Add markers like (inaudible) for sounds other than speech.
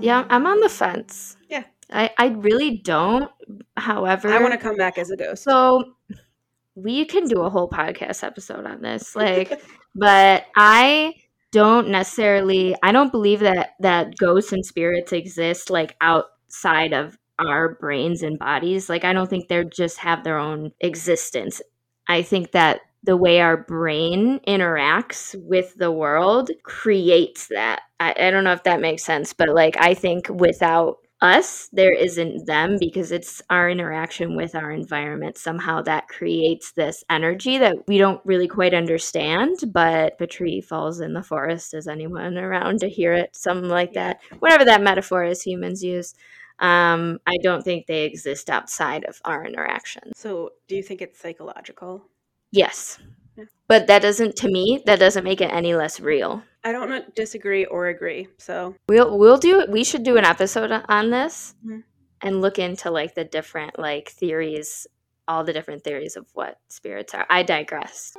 Yeah, I'm on the fence. Yeah. I, I really don't. However, I want to come back as a ghost. So we can do a whole podcast episode on this. (laughs) Like, but I don't necessarily I don't believe that that ghosts and spirits exist like outside of our brains and bodies. Like I don't think they're just have their own existence. I think that the way our brain interacts with the world creates that. I, I don't know if that makes sense, but like I think without us, there isn't them because it's our interaction with our environment somehow that creates this energy that we don't really quite understand. But if a tree falls in the forest, is anyone around to hear it? Something like that. Whatever that metaphor is humans use. Um, I don't think they exist outside of our interaction. So, do you think it's psychological? Yes. But that doesn't to me, that doesn't make it any less real. I don't disagree or agree. So We'll we'll do we should do an episode on this Mhm. and look into like the different like theories, all the different theories of what spirits are. I digress.